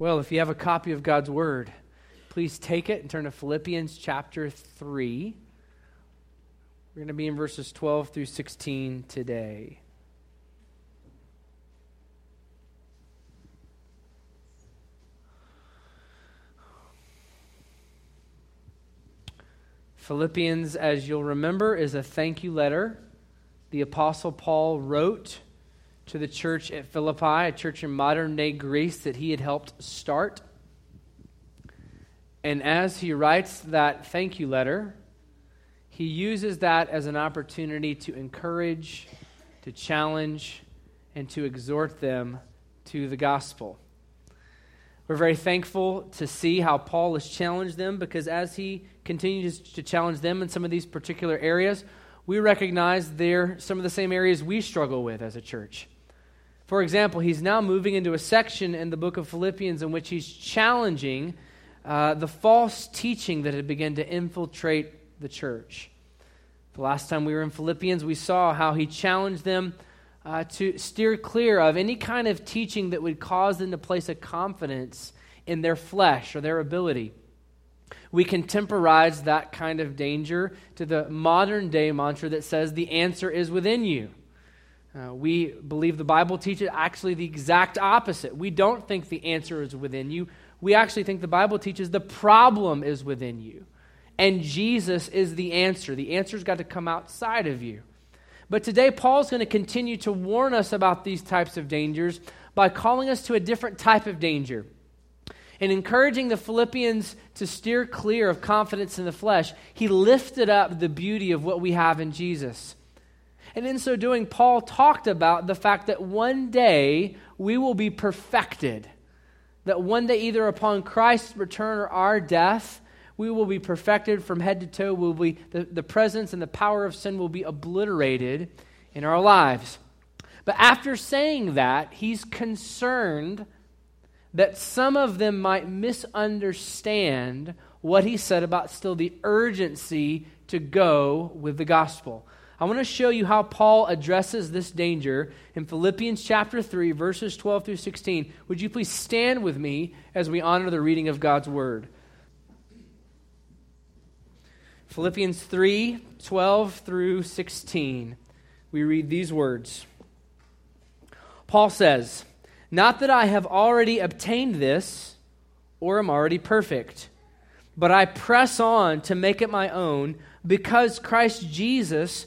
Well, if you have a copy of God's Word, please take it and turn to Philippians chapter 3. We're going to be in verses 12 through 16 today. Philippians, as you'll remember, is a thank you letter the Apostle Paul wrote to the church at Philippi, a church in modern day Greece that he had helped start. And as he writes that thank you letter, he uses that as an opportunity to encourage, to challenge, and to exhort them to the gospel. We're very thankful to see how Paul has challenged them because as he continues to challenge them in some of these particular areas, we recognize they're some of the same areas we struggle with as a church. For example, he's now moving into a section in the book of Philippians in which he's challenging uh, the false teaching that had begun to infiltrate the church. The last time we were in Philippians, we saw how he challenged them uh, to steer clear of any kind of teaching that would cause them to place a confidence in their flesh or their ability. We contemporize that kind of danger to the modern day mantra that says the answer is within you. Uh, we believe the Bible teaches actually the exact opposite. We don't think the answer is within you. We actually think the Bible teaches the problem is within you. And Jesus is the answer. The answer's got to come outside of you. But today, Paul's going to continue to warn us about these types of dangers by calling us to a different type of danger. And encouraging the Philippians to steer clear of confidence in the flesh, he lifted up the beauty of what we have in Jesus. And in so doing, Paul talked about the fact that one day we will be perfected. That one day, either upon Christ's return or our death, we will be perfected from head to toe. Will be, the, the presence and the power of sin will be obliterated in our lives. But after saying that, he's concerned that some of them might misunderstand what he said about still the urgency to go with the gospel. I want to show you how Paul addresses this danger in Philippians chapter 3, verses 12 through 16. Would you please stand with me as we honor the reading of God's word? Philippians 3, 12 through 16. We read these words. Paul says, Not that I have already obtained this or am already perfect, but I press on to make it my own because Christ Jesus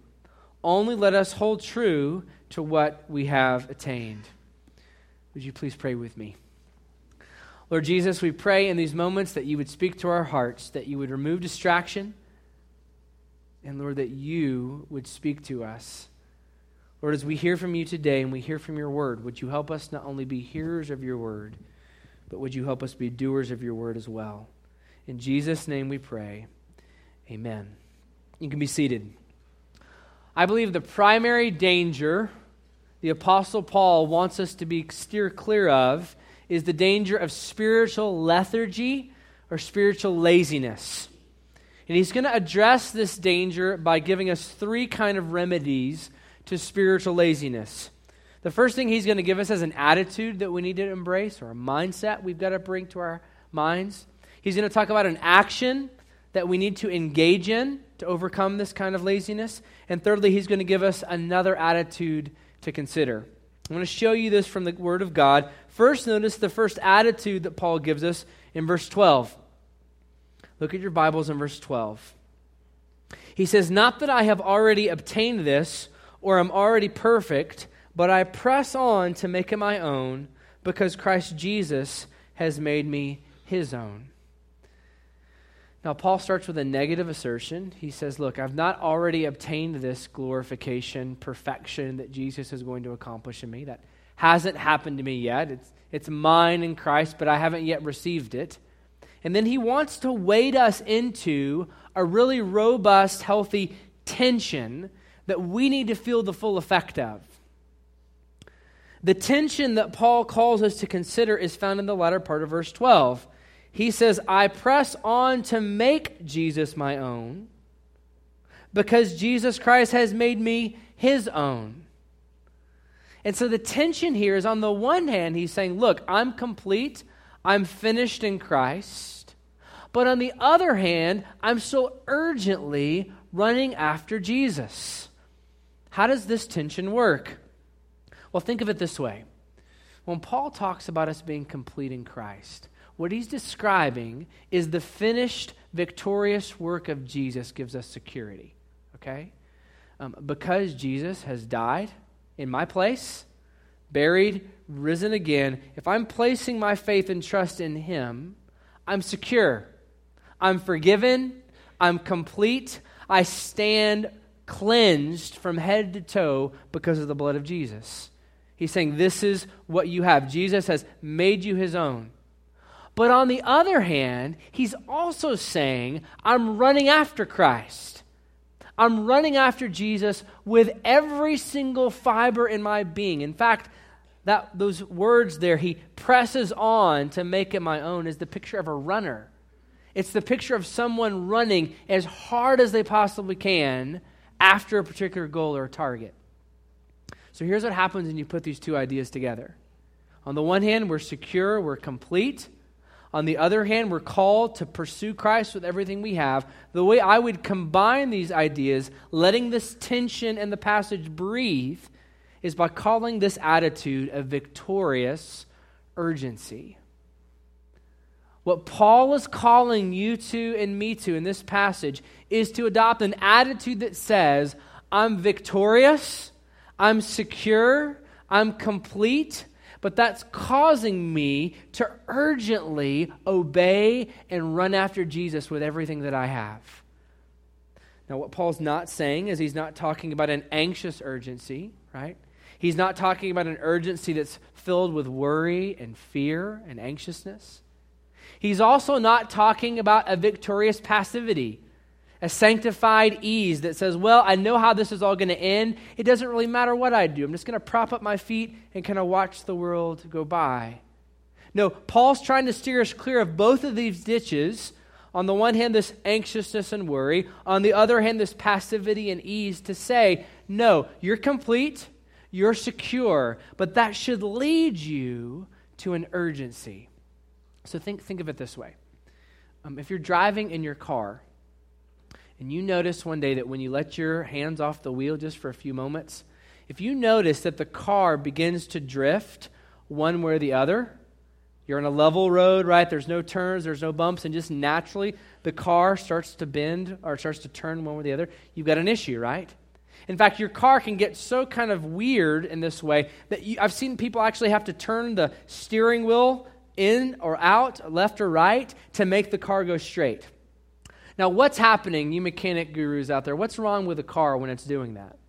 Only let us hold true to what we have attained. Would you please pray with me? Lord Jesus, we pray in these moments that you would speak to our hearts, that you would remove distraction, and Lord, that you would speak to us. Lord, as we hear from you today and we hear from your word, would you help us not only be hearers of your word, but would you help us be doers of your word as well? In Jesus' name we pray. Amen. You can be seated. I believe the primary danger the Apostle Paul wants us to be steer clear of is the danger of spiritual lethargy or spiritual laziness. And he's going to address this danger by giving us three kind of remedies to spiritual laziness. The first thing he's going to give us is an attitude that we need to embrace or a mindset we've got to bring to our minds. He's going to talk about an action that we need to engage in to overcome this kind of laziness. And thirdly, he's going to give us another attitude to consider. I'm going to show you this from the Word of God. First, notice the first attitude that Paul gives us in verse 12. Look at your Bibles in verse 12. He says, Not that I have already obtained this or am already perfect, but I press on to make it my own because Christ Jesus has made me his own. Now, Paul starts with a negative assertion. He says, Look, I've not already obtained this glorification, perfection that Jesus is going to accomplish in me. That hasn't happened to me yet. It's, it's mine in Christ, but I haven't yet received it. And then he wants to wade us into a really robust, healthy tension that we need to feel the full effect of. The tension that Paul calls us to consider is found in the latter part of verse 12. He says, I press on to make Jesus my own because Jesus Christ has made me his own. And so the tension here is on the one hand, he's saying, Look, I'm complete, I'm finished in Christ. But on the other hand, I'm so urgently running after Jesus. How does this tension work? Well, think of it this way. When Paul talks about us being complete in Christ, what he's describing is the finished, victorious work of Jesus gives us security. Okay? Um, because Jesus has died in my place, buried, risen again, if I'm placing my faith and trust in him, I'm secure. I'm forgiven. I'm complete. I stand cleansed from head to toe because of the blood of Jesus. He's saying, This is what you have. Jesus has made you his own. But on the other hand, he's also saying, I'm running after Christ. I'm running after Jesus with every single fiber in my being. In fact, that those words there, he presses on to make it my own, is the picture of a runner. It's the picture of someone running as hard as they possibly can after a particular goal or target. So here's what happens when you put these two ideas together. On the one hand, we're secure, we're complete. On the other hand, we're called to pursue Christ with everything we have. The way I would combine these ideas, letting this tension in the passage breathe, is by calling this attitude a victorious urgency. What Paul is calling you to and me to in this passage is to adopt an attitude that says, I'm victorious, I'm secure, I'm complete, but that's causing me to urgently obey and run after Jesus with everything that I have. Now, what Paul's not saying is he's not talking about an anxious urgency, right? He's not talking about an urgency that's filled with worry and fear and anxiousness. He's also not talking about a victorious passivity, a sanctified ease that says, well, I know how this is all going to end. It doesn't really matter what I do. I'm just going to prop up my feet and kind of watch the world go by. No, Paul's trying to steer us clear of both of these ditches. On the one hand, this anxiousness and worry. On the other hand, this passivity and ease to say, no, you're complete you're secure, but that should lead you to an urgency. So think, think of it this way um, if you're driving in your car and you notice one day that when you let your hands off the wheel just for a few moments, if you notice that the car begins to drift one way or the other, you're on a level road, right? There's no turns, there's no bumps, and just naturally the car starts to bend or starts to turn one way or the other. You've got an issue, right? In fact, your car can get so kind of weird in this way that you, I've seen people actually have to turn the steering wheel in or out, left or right, to make the car go straight. Now, what's happening, you mechanic gurus out there? What's wrong with a car when it's doing that?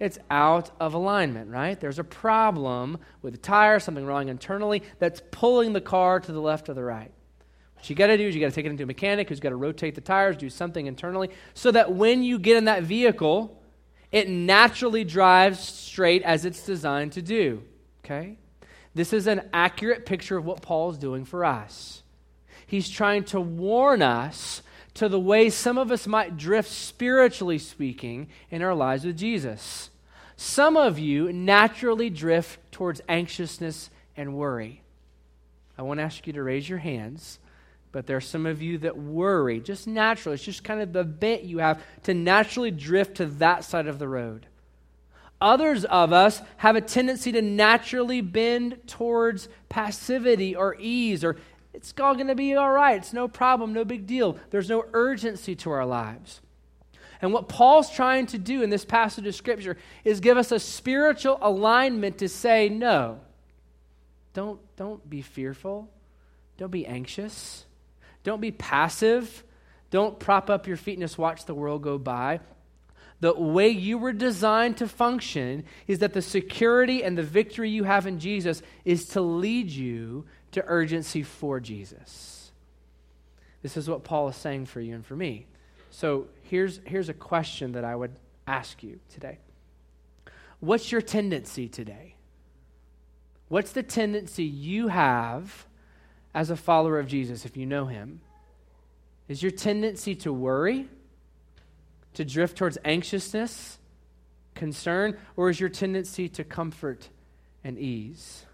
It's out of alignment, right? There's a problem with the tire, something wrong internally that's pulling the car to the left or the right. What you got to do is you got to take it into a mechanic who's got to rotate the tires, do something internally, so that when you get in that vehicle, it naturally drives straight as it's designed to do. Okay? This is an accurate picture of what Paul is doing for us. He's trying to warn us to the way some of us might drift, spiritually speaking, in our lives with Jesus. Some of you naturally drift towards anxiousness and worry. I want to ask you to raise your hands but there are some of you that worry, just naturally. It's just kind of the bent you have to naturally drift to that side of the road. Others of us have a tendency to naturally bend towards passivity or ease, or it's all going to be all right. It's no problem, no big deal. There's no urgency to our lives. And what Paul's trying to do in this passage of Scripture is give us a spiritual alignment to say, no, don't, don't be fearful, don't be anxious. Don't be passive. Don't prop up your feet and just watch the world go by. The way you were designed to function is that the security and the victory you have in Jesus is to lead you to urgency for Jesus. This is what Paul is saying for you and for me. So here's, here's a question that I would ask you today What's your tendency today? What's the tendency you have as a follower of Jesus if you know him? Is your tendency to worry, to drift towards anxiousness, concern, or is your tendency to comfort and ease?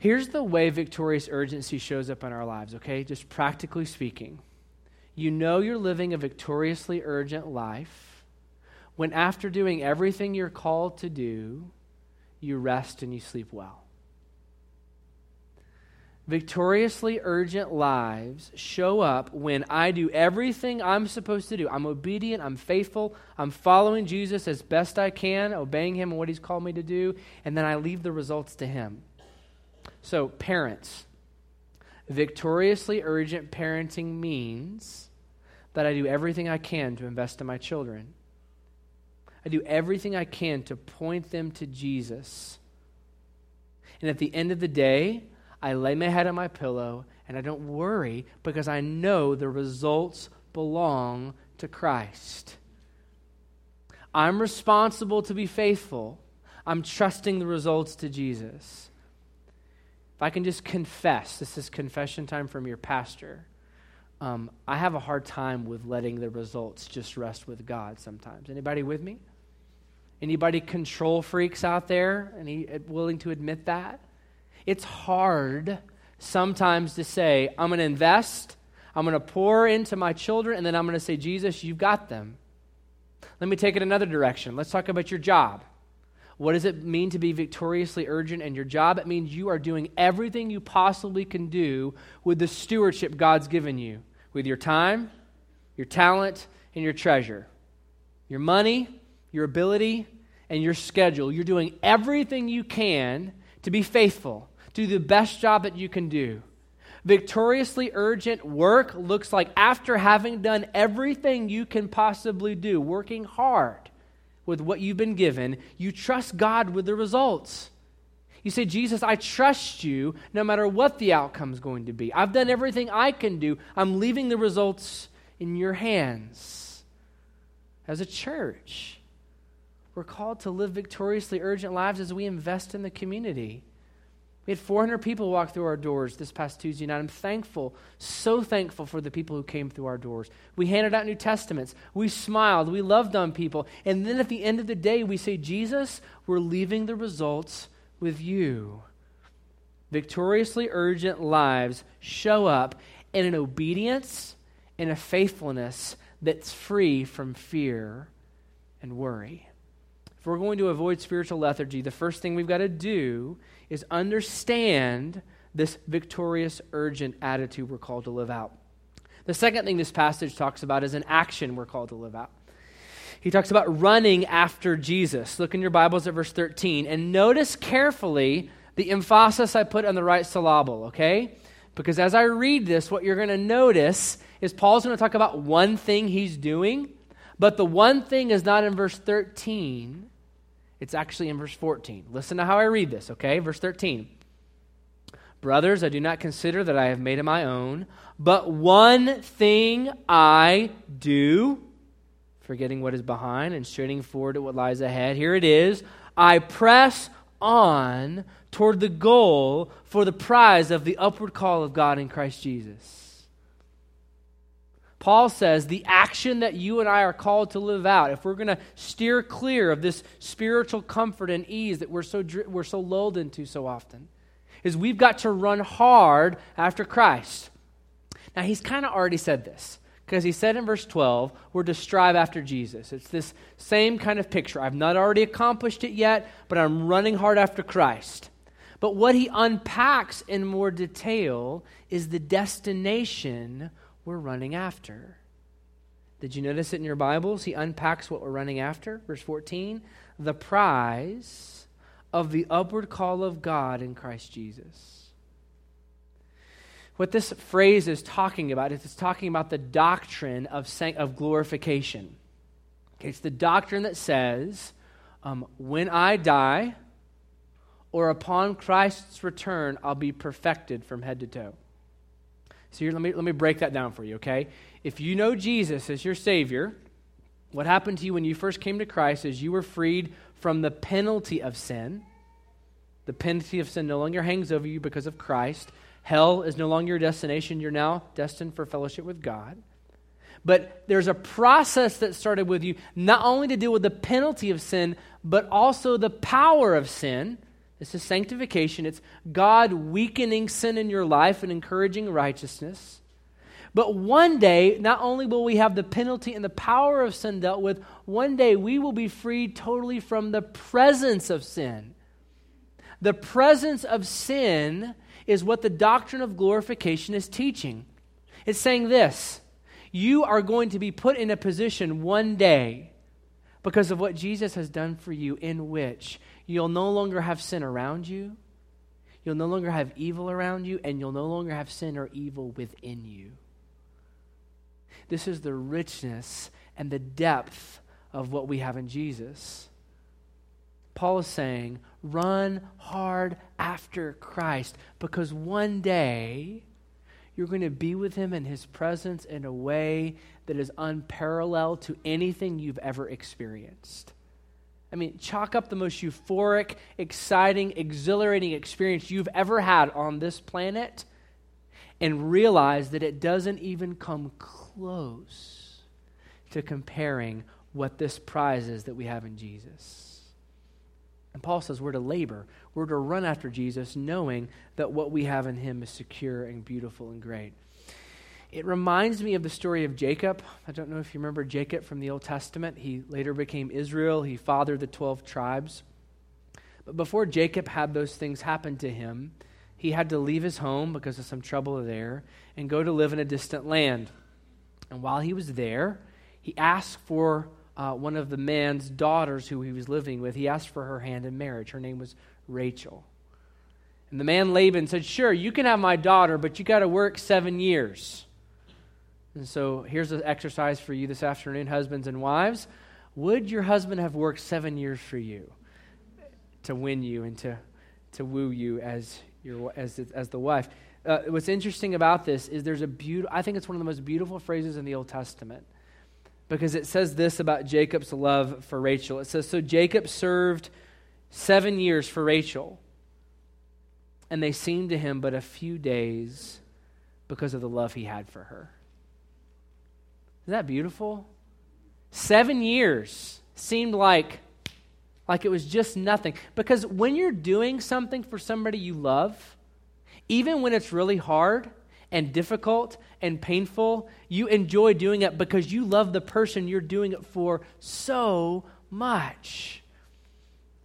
Here's the way victorious urgency shows up in our lives, okay? Just practically speaking. You know you're living a victoriously urgent life when, after doing everything you're called to do, you rest and you sleep well. Victoriously urgent lives show up when I do everything I'm supposed to do. I'm obedient, I'm faithful, I'm following Jesus as best I can, obeying Him and what He's called me to do, and then I leave the results to Him. So, parents, victoriously urgent parenting means that I do everything I can to invest in my children. I do everything I can to point them to Jesus. And at the end of the day, I lay my head on my pillow and I don't worry because I know the results belong to Christ. I'm responsible to be faithful. I'm trusting the results to Jesus. If I can just confess, this is confession time from your pastor. Um, I have a hard time with letting the results just rest with God sometimes. Anybody with me? Anybody control freaks out there? Any uh, willing to admit that? It's hard sometimes to say, I'm going to invest, I'm going to pour into my children, and then I'm going to say, Jesus, you've got them. Let me take it another direction. Let's talk about your job. What does it mean to be victoriously urgent in your job? It means you are doing everything you possibly can do with the stewardship God's given you with your time, your talent, and your treasure. Your money, your ability, and your schedule. You're doing everything you can to be faithful, to do the best job that you can do. Victoriously urgent work looks like after having done everything you can possibly do, working hard with what you've been given, you trust God with the results. You say, Jesus, I trust you no matter what the outcome is going to be. I've done everything I can do. I'm leaving the results in your hands. As a church, we're called to live victoriously urgent lives as we invest in the community. We had 400 people walk through our doors this past Tuesday night. I'm thankful, so thankful for the people who came through our doors. We handed out New Testaments. We smiled. We loved on people. And then at the end of the day, we say, Jesus, we're leaving the results with you. Victoriously urgent lives show up in an obedience and a faithfulness that's free from fear and worry. If we're going to avoid spiritual lethargy, the first thing we've got to do is understand this victorious, urgent attitude we're called to live out. The second thing this passage talks about is an action we're called to live out. He talks about running after Jesus. Look in your Bibles at verse 13 and notice carefully the emphasis I put on the right syllable, okay? Because as I read this, what you're going to notice is Paul's going to talk about one thing he's doing, but the one thing is not in verse 13, it's actually in verse 14. Listen to how I read this, okay? Verse 13. Brothers, I do not consider that I have made it my own, but one thing I do, forgetting what is behind and straining forward to what lies ahead. Here it is. I press on toward the goal for the prize of the upward call of God in Christ Jesus. Paul says the action that you and I are called to live out, if we're going to steer clear of this spiritual comfort and ease that we're so, we're so lulled into so often, is we've got to run hard after Christ. Now, he's kind of already said this because he said in verse 12, we're to strive after Jesus. It's this same kind of picture. I've not already accomplished it yet, but I'm running hard after Christ. But what he unpacks in more detail is the destination we're running after. Did you notice it in your Bibles? He unpacks what we're running after. Verse 14 the prize of the upward call of God in Christ Jesus. What this phrase is talking about is it's talking about the doctrine of, of glorification. Okay, it's the doctrine that says, um, when I die or upon Christ's return, I'll be perfected from head to toe. So let me, let me break that down for you, okay? If you know Jesus as your Savior, what happened to you when you first came to Christ is you were freed from the penalty of sin. The penalty of sin no longer hangs over you because of Christ. Hell is no longer your destination. You're now destined for fellowship with God. But there's a process that started with you not only to deal with the penalty of sin, but also the power of sin. This is sanctification. It's God weakening sin in your life and encouraging righteousness. But one day, not only will we have the penalty and the power of sin dealt with, one day we will be freed totally from the presence of sin. The presence of sin is what the doctrine of glorification is teaching. It's saying this you are going to be put in a position one day because of what Jesus has done for you, in which you'll no longer have sin around you, you'll no longer have evil around you, and you'll no longer have sin or evil within you. This is the richness and the depth of what we have in Jesus. Paul is saying, run hard after Christ because one day you're going to be with him in his presence in a way that is unparalleled to anything you've ever experienced. I mean, chalk up the most euphoric, exciting, exhilarating experience you've ever had on this planet and realize that it doesn't even come close to comparing what this prize is that we have in Jesus. And Paul says we're to labor, we're to run after Jesus, knowing that what we have in him is secure and beautiful and great. It reminds me of the story of Jacob. I don't know if you remember Jacob from the Old Testament. He later became Israel, he fathered the 12 tribes. But before Jacob had those things happen to him, he had to leave his home because of some trouble there and go to live in a distant land. And while he was there, he asked for uh, one of the man's daughters who he was living with. He asked for her hand in marriage. Her name was Rachel. And the man Laban said, Sure, you can have my daughter, but you got to work seven years. And so here's an exercise for you this afternoon, husbands and wives. Would your husband have worked seven years for you to win you and to, to woo you as, your, as, as the wife? Uh, what's interesting about this is there's a beautiful, I think it's one of the most beautiful phrases in the Old Testament because it says this about Jacob's love for Rachel. It says, So Jacob served seven years for Rachel, and they seemed to him but a few days because of the love he had for her. Isn't that beautiful? Seven years seemed like like it was just nothing. Because when you're doing something for somebody you love, even when it's really hard and difficult and painful, you enjoy doing it because you love the person you're doing it for so much.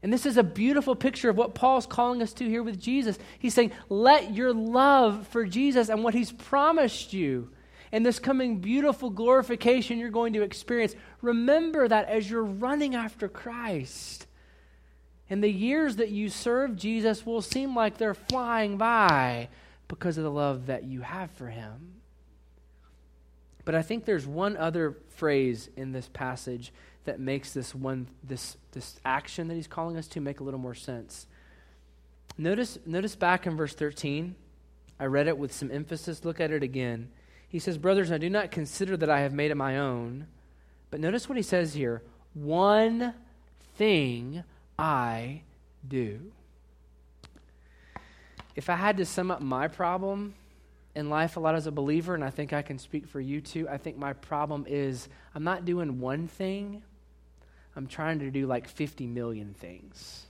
And this is a beautiful picture of what Paul's calling us to here with Jesus. He's saying, let your love for Jesus and what he's promised you and this coming beautiful glorification you're going to experience, remember that as you're running after Christ. And the years that you serve Jesus will seem like they're flying by because of the love that you have for him. But I think there's one other phrase in this passage that makes this one this this action that he's calling us to make a little more sense. Notice notice back in verse 13. I read it with some emphasis. Look at it again. He says, Brothers, I do not consider that I have made it my own. But notice what he says here one thing I do. If I had to sum up my problem in life a lot as a believer, and I think I can speak for you too, I think my problem is I'm not doing one thing, I'm trying to do like 50 million things.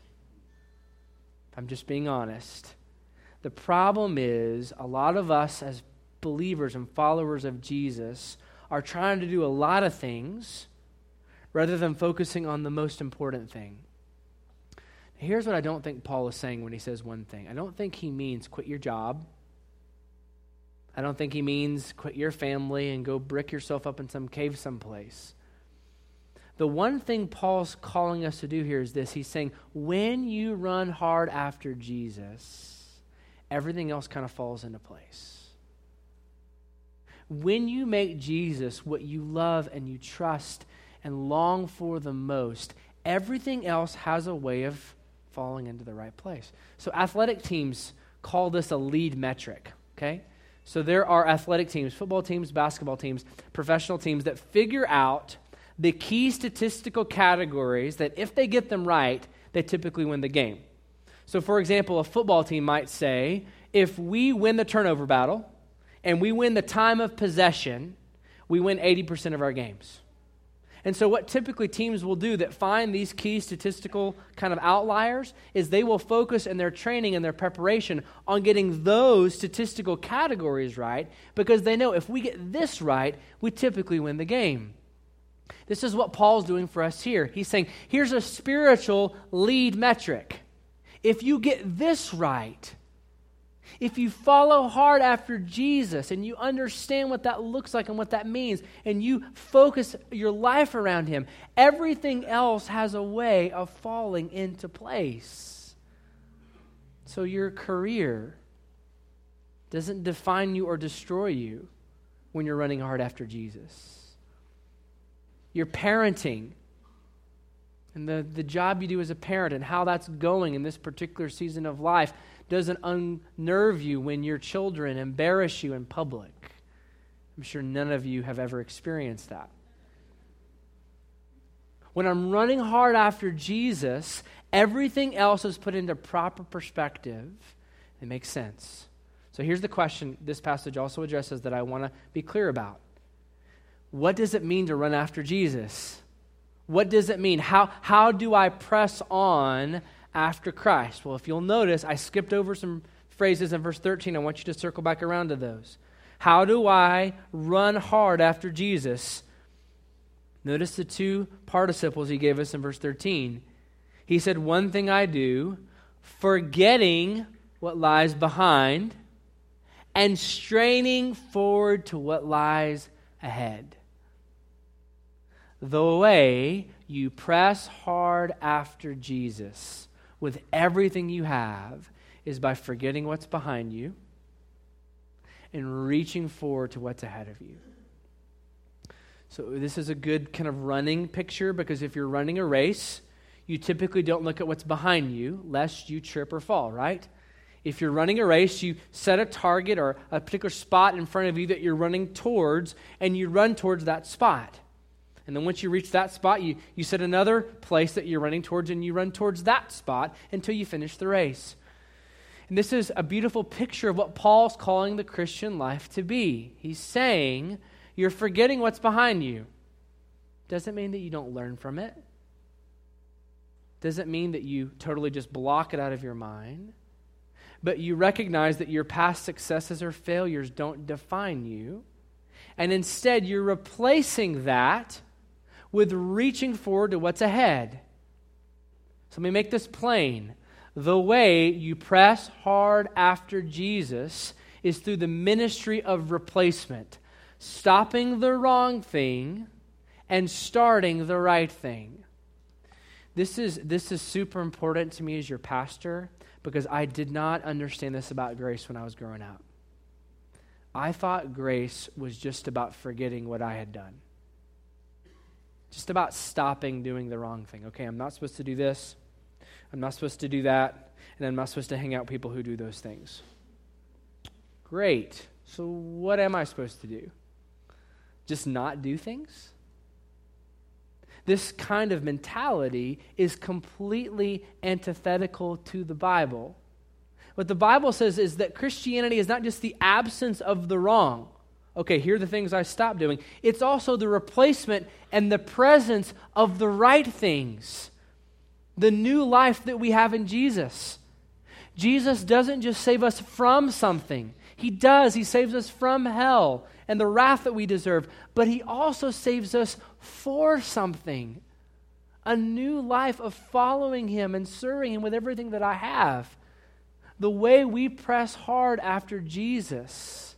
I'm just being honest. The problem is a lot of us as believers and followers of Jesus are trying to do a lot of things rather than focusing on the most important thing. Here's what I don't think Paul is saying when he says one thing I don't think he means quit your job. I don't think he means quit your family and go brick yourself up in some cave someplace. The one thing Paul's calling us to do here is this He's saying, when you run hard after Jesus, everything else kind of falls into place when you make Jesus what you love and you trust and long for the most, everything else has a way of falling into the right place. So, athletic teams call this a lead metric, okay? So there are athletic teams, football teams, basketball teams, professional teams that figure out the key statistical categories that if they get them right, they typically win the game. So, for example, a football team might say if we win the turnover battle and we win the time of possession, we win 80% of our games. And so, what typically teams will do that find these key statistical kind of outliers is they will focus in their training and their preparation on getting those statistical categories right because they know if we get this right, we typically win the game. This is what Paul's doing for us here. He's saying, here's a spiritual lead metric. If you get this right, if you follow hard after Jesus and you understand what that looks like and what that means, and you focus your life around Him, everything else has a way of falling into place. So your career doesn't define you or destroy you when you're running hard after Jesus. Your parenting and the, the job you do as a parent and how that's going in this particular season of life doesn't unnerve you when your children embarrass you in public. I'm sure none of you have ever experienced that. When I'm running hard after Jesus, everything else is put into proper perspective. It makes sense. So here's the question this passage also addresses that I want to be clear about. What does it mean to run after Jesus? What does it mean? How, how do I press on after Christ? Well, if you'll notice, I skipped over some phrases in verse 13. I want you to circle back around to those. How do I run hard after Jesus? Notice the two participles he gave us in verse 13. He said, One thing I do, forgetting what lies behind and straining forward to what lies ahead. The way you press hard after Jesus with everything you have is by forgetting what's behind you and reaching forward to what's ahead of you. So, this is a good kind of running picture because if you're running a race, you typically don't look at what's behind you lest you trip or fall, right? If you're running a race, you set a target or a particular spot in front of you that you're running towards, and you run towards that spot. And then once you reach that spot, you, you set another place that you're running towards, and you run towards that spot until you finish the race. And this is a beautiful picture of what Paul's calling the Christian life to be. He's saying, You're forgetting what's behind you. Doesn't mean that you don't learn from it, doesn't mean that you totally just block it out of your mind. But you recognize that your past successes or failures don't define you. And instead, you're replacing that with reaching forward to what's ahead. So let me make this plain. The way you press hard after Jesus is through the ministry of replacement, stopping the wrong thing and starting the right thing. This is, this is super important to me as your pastor because I did not understand this about grace when I was growing up. I thought grace was just about forgetting what I had done just about stopping doing the wrong thing. Okay, I'm not supposed to do this, I'm not supposed to do that, and I'm not supposed to hang out with people who do those things. Great. So, what am I supposed to do? Just not do things? This kind of mentality is completely antithetical to the Bible. What the Bible says is that Christianity is not just the absence of the wrong okay, here are the things I stopped doing. It's also the replacement and the presence of the right things, the new life that we have in Jesus. Jesus doesn't just save us from something, He does. He saves us from hell and the wrath that we deserve, but He also saves us for something a new life of following Him and serving Him with everything that I have. The way we press hard after Jesus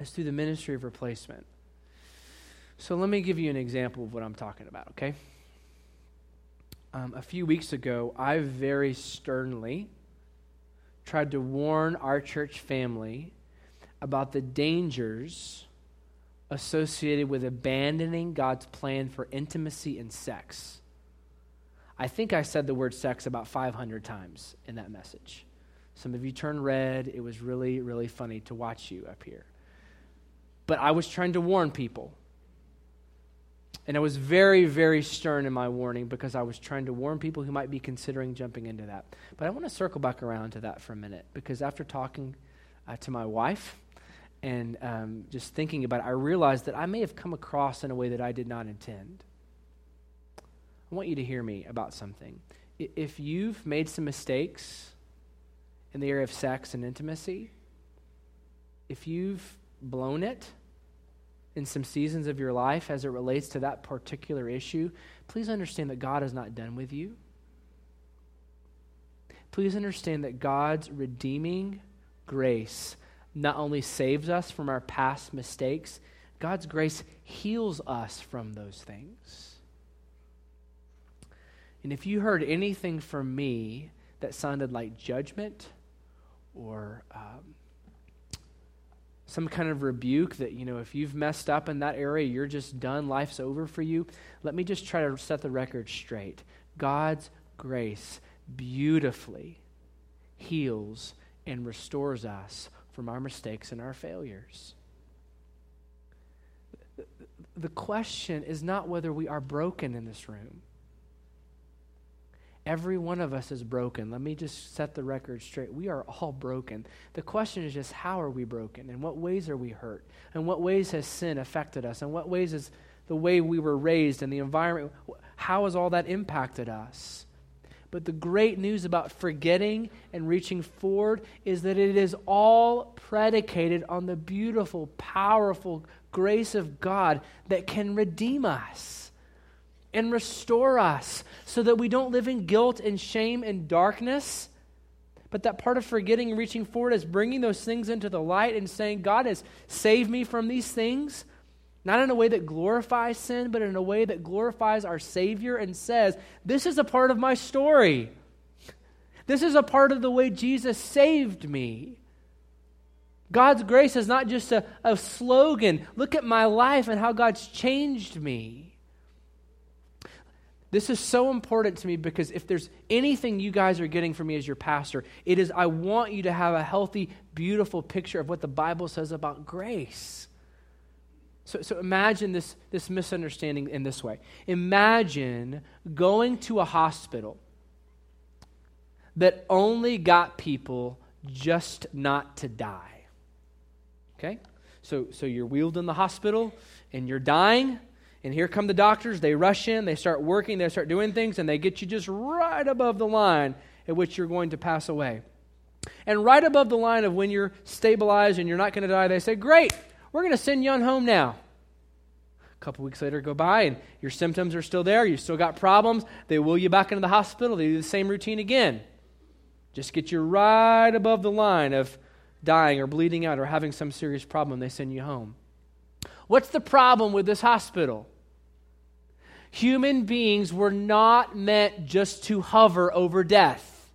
is through the ministry of replacement. So let me give you an example of what I'm talking about, okay? Um, a few weeks ago, I very sternly tried to warn our church family about the dangers associated with abandoning God's plan for intimacy and sex. I think I said the word sex about 500 times in that message. Some of you turned red. It was really, really funny to watch you up here. But I was trying to warn people. And I was very, very stern in my warning because I was trying to warn people who might be considering jumping into that. But I want to circle back around to that for a minute because after talking uh, to my wife and um, just thinking about it, I realized that I may have come across in a way that I did not intend. I want you to hear me about something. If you've made some mistakes in the area of sex and intimacy, if you've blown it in some seasons of your life as it relates to that particular issue, please understand that God is not done with you. Please understand that God's redeeming grace not only saves us from our past mistakes, God's grace heals us from those things. And if you heard anything from me that sounded like judgment or um, some kind of rebuke that, you know, if you've messed up in that area, you're just done, life's over for you, let me just try to set the record straight. God's grace beautifully heals and restores us from our mistakes and our failures. The question is not whether we are broken in this room. Every one of us is broken. Let me just set the record straight. We are all broken. The question is just how are we broken? In what ways are we hurt? In what ways has sin affected us? In what ways is the way we were raised and the environment, how has all that impacted us? But the great news about forgetting and reaching forward is that it is all predicated on the beautiful, powerful grace of God that can redeem us and restore us so that we don't live in guilt and shame and darkness. But that part of forgetting and reaching forward is bringing those things into the light and saying, God has saved me from these things. Not in a way that glorifies sin, but in a way that glorifies our Savior and says, This is a part of my story. This is a part of the way Jesus saved me. God's grace is not just a, a slogan. Look at my life and how God's changed me. This is so important to me because if there's anything you guys are getting from me as your pastor, it is I want you to have a healthy, beautiful picture of what the Bible says about grace. So, so imagine this, this misunderstanding in this way. Imagine going to a hospital that only got people just not to die. Okay? So, so you're wheeled in the hospital and you're dying, and here come the doctors. They rush in, they start working, they start doing things, and they get you just right above the line at which you're going to pass away. And right above the line of when you're stabilized and you're not going to die, they say, Great, we're going to send you on home now. A couple weeks later go by and your symptoms are still there. You've still got problems. They wheel you back into the hospital. They do the same routine again. Just get you right above the line of dying or bleeding out or having some serious problem. They send you home. What's the problem with this hospital? Human beings were not meant just to hover over death.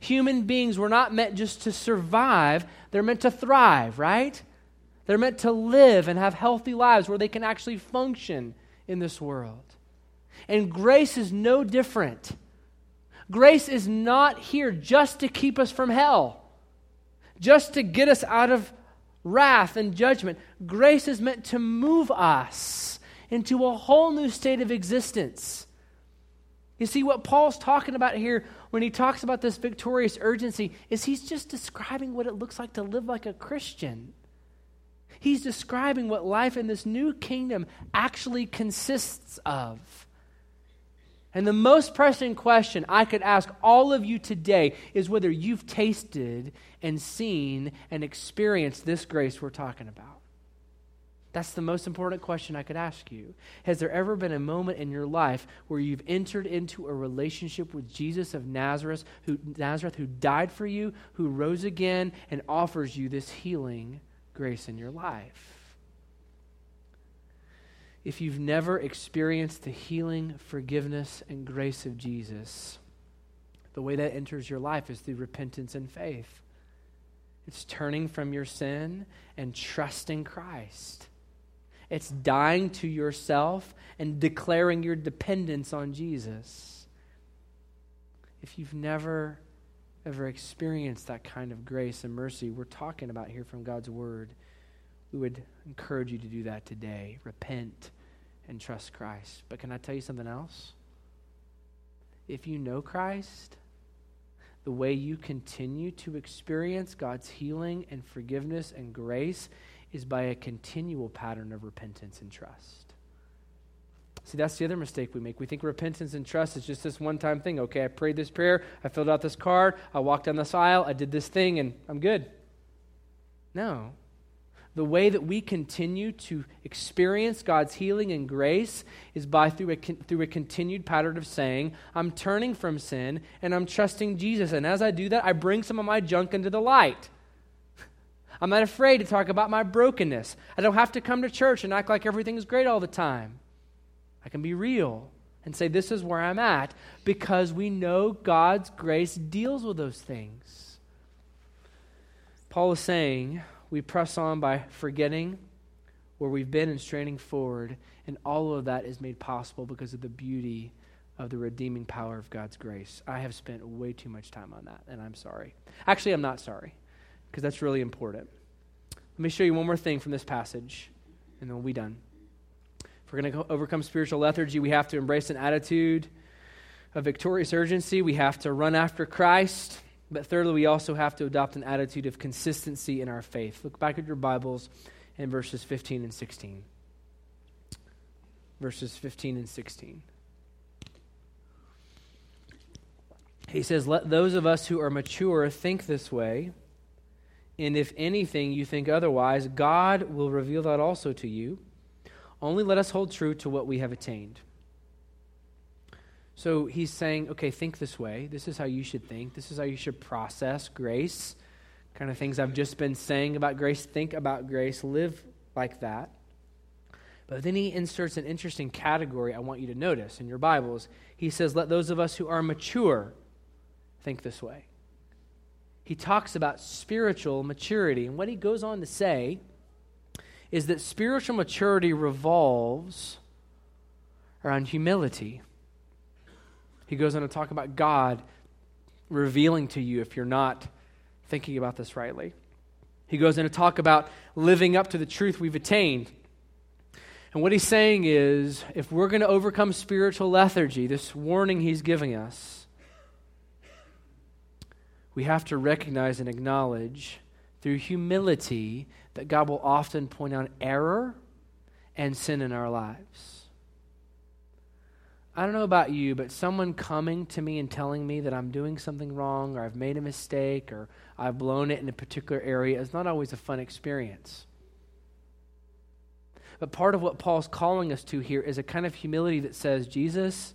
Human beings were not meant just to survive, they're meant to thrive, right? They're meant to live and have healthy lives where they can actually function in this world. And grace is no different. Grace is not here just to keep us from hell, just to get us out of wrath and judgment. Grace is meant to move us into a whole new state of existence. You see, what Paul's talking about here when he talks about this victorious urgency is he's just describing what it looks like to live like a Christian. He's describing what life in this new kingdom actually consists of. And the most pressing question I could ask all of you today is whether you've tasted and seen and experienced this grace we're talking about. That's the most important question I could ask you. Has there ever been a moment in your life where you've entered into a relationship with Jesus of Nazareth who, Nazareth, who died for you, who rose again, and offers you this healing grace in your life. If you've never experienced the healing, forgiveness, and grace of Jesus, the way that enters your life is through repentance and faith. It's turning from your sin and trusting Christ. It's dying to yourself and declaring your dependence on Jesus. If you've never ever experienced that kind of grace and mercy we're talking about here from God's Word, we would encourage you to do that today. Repent and trust Christ. But can I tell you something else? If you know Christ, the way you continue to experience God's healing and forgiveness and grace is by a continual pattern of repentance and trust. See, that's the other mistake we make. We think repentance and trust is just this one time thing. Okay, I prayed this prayer, I filled out this card, I walked down this aisle, I did this thing, and I'm good. No. The way that we continue to experience God's healing and grace is by through a, through a continued pattern of saying, I'm turning from sin and I'm trusting Jesus. And as I do that, I bring some of my junk into the light. I'm not afraid to talk about my brokenness. I don't have to come to church and act like everything's great all the time. I can be real and say, This is where I'm at because we know God's grace deals with those things. Paul is saying, we press on by forgetting where we've been and straining forward. And all of that is made possible because of the beauty of the redeeming power of God's grace. I have spent way too much time on that, and I'm sorry. Actually, I'm not sorry, because that's really important. Let me show you one more thing from this passage, and then we'll be done. If we're going to overcome spiritual lethargy, we have to embrace an attitude of victorious urgency. We have to run after Christ. But thirdly, we also have to adopt an attitude of consistency in our faith. Look back at your Bibles in verses 15 and 16. Verses 15 and 16. He says, Let those of us who are mature think this way, and if anything you think otherwise, God will reveal that also to you. Only let us hold true to what we have attained. So he's saying, okay, think this way. This is how you should think. This is how you should process grace. Kind of things I've just been saying about grace. Think about grace. Live like that. But then he inserts an interesting category I want you to notice in your Bibles. He says, Let those of us who are mature think this way. He talks about spiritual maturity. And what he goes on to say is that spiritual maturity revolves around humility. He goes on to talk about God revealing to you if you're not thinking about this rightly. He goes in to talk about living up to the truth we've attained. And what he's saying is if we're going to overcome spiritual lethargy, this warning he's giving us, we have to recognize and acknowledge through humility that God will often point out error and sin in our lives. I don't know about you, but someone coming to me and telling me that I'm doing something wrong or I've made a mistake or I've blown it in a particular area is not always a fun experience. But part of what Paul's calling us to here is a kind of humility that says, Jesus,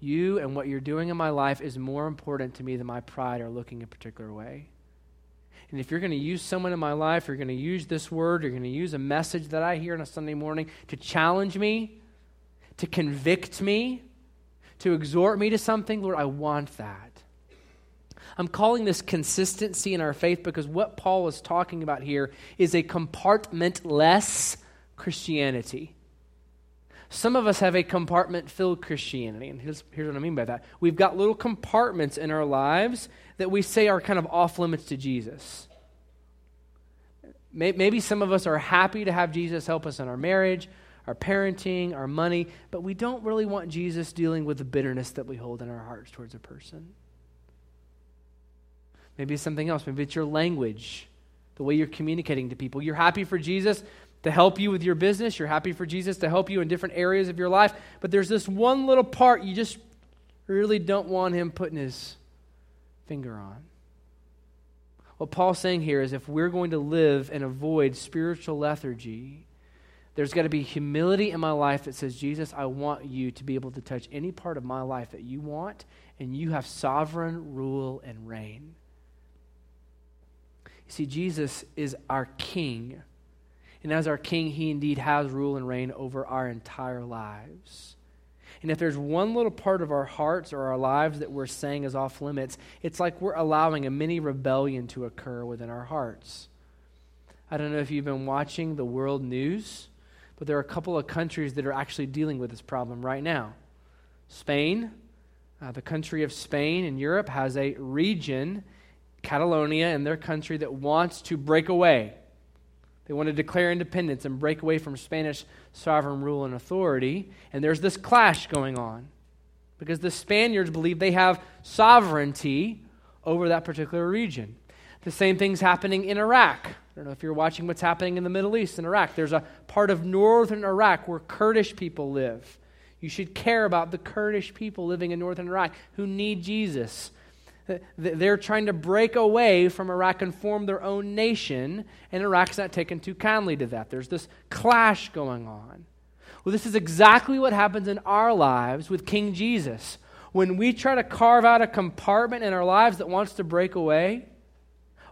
you and what you're doing in my life is more important to me than my pride or looking a particular way. And if you're going to use someone in my life, you're going to use this word, you're going to use a message that I hear on a Sunday morning to challenge me, to convict me, to exhort me to something, Lord, I want that. I'm calling this consistency in our faith because what Paul is talking about here is a compartmentless Christianity. Some of us have a compartment filled Christianity, and here's, here's what I mean by that. We've got little compartments in our lives that we say are kind of off limits to Jesus. Maybe some of us are happy to have Jesus help us in our marriage our parenting, our money, but we don't really want Jesus dealing with the bitterness that we hold in our hearts towards a person. Maybe it's something else. Maybe it's your language, the way you're communicating to people. You're happy for Jesus to help you with your business, you're happy for Jesus to help you in different areas of your life, but there's this one little part you just really don't want him putting his finger on. What Paul's saying here is if we're going to live and avoid spiritual lethargy, there's got to be humility in my life that says, Jesus, I want you to be able to touch any part of my life that you want, and you have sovereign rule and reign. You see, Jesus is our King. And as our King, he indeed has rule and reign over our entire lives. And if there's one little part of our hearts or our lives that we're saying is off limits, it's like we're allowing a mini rebellion to occur within our hearts. I don't know if you've been watching the world news. But there are a couple of countries that are actually dealing with this problem right now Spain, Uh, the country of Spain in Europe has a region, Catalonia, in their country that wants to break away. They want to declare independence and break away from Spanish sovereign rule and authority. And there's this clash going on because the Spaniards believe they have sovereignty over that particular region. The same thing's happening in Iraq. I don't know if you're watching what's happening in the Middle East in Iraq. There's a part of northern Iraq where Kurdish people live. You should care about the Kurdish people living in northern Iraq who need Jesus. They're trying to break away from Iraq and form their own nation, and Iraq's not taken too kindly to that. There's this clash going on. Well, this is exactly what happens in our lives with King Jesus. When we try to carve out a compartment in our lives that wants to break away,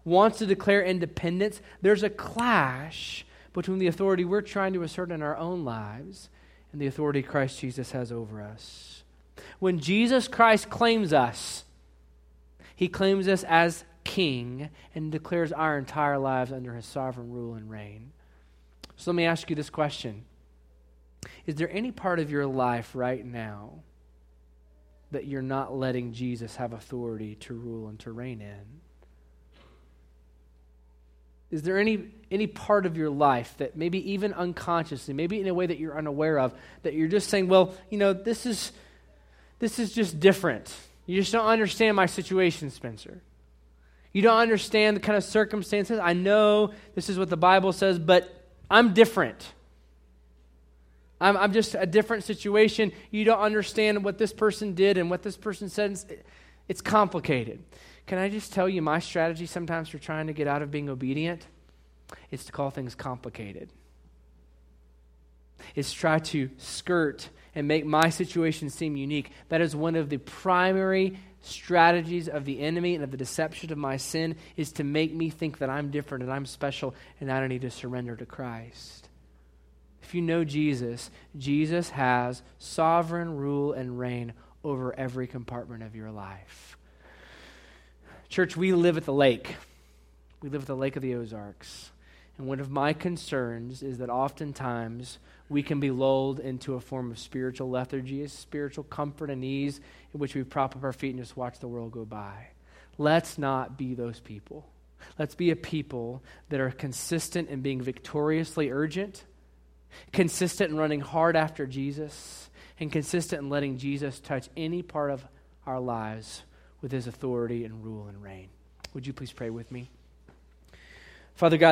wants to declare independence, there's a clash between the authority we're trying to assert in our own lives and the authority Christ Jesus has over us. When Jesus Christ claims us, he claims us as king and declares our entire lives under his sovereign rule and reign. So let me ask you this question Is there any part of your life right now that you're not letting Jesus have authority to rule and to reign in? Is there any, any part of your life that maybe even unconsciously, maybe in a way that you're unaware of, that you're just saying, well, you know, this is, this is just different. You just don't understand my situation, Spencer. You don't understand the kind of circumstances. I know this is what the Bible says, but I'm different. I'm, I'm just a different situation. You don't understand what this person did and what this person said. It's complicated. Can I just tell you my strategy sometimes for trying to get out of being obedient? It's to call things complicated. It's try to skirt and make my situation seem unique. That is one of the primary strategies of the enemy and of the deception of my sin is to make me think that I'm different and I'm special and I don't need to surrender to Christ. If you know Jesus, Jesus has sovereign rule and reign over every compartment of your life. Church, we live at the lake. We live at the Lake of the Ozarks. And one of my concerns is that oftentimes we can be lulled into a form of spiritual lethargy, a spiritual comfort and ease in which we prop up our feet and just watch the world go by. Let's not be those people. Let's be a people that are consistent in being victoriously urgent, consistent in running hard after Jesus, and consistent in letting Jesus touch any part of our lives with his authority and rule and reign. Would you please pray with me? Father God,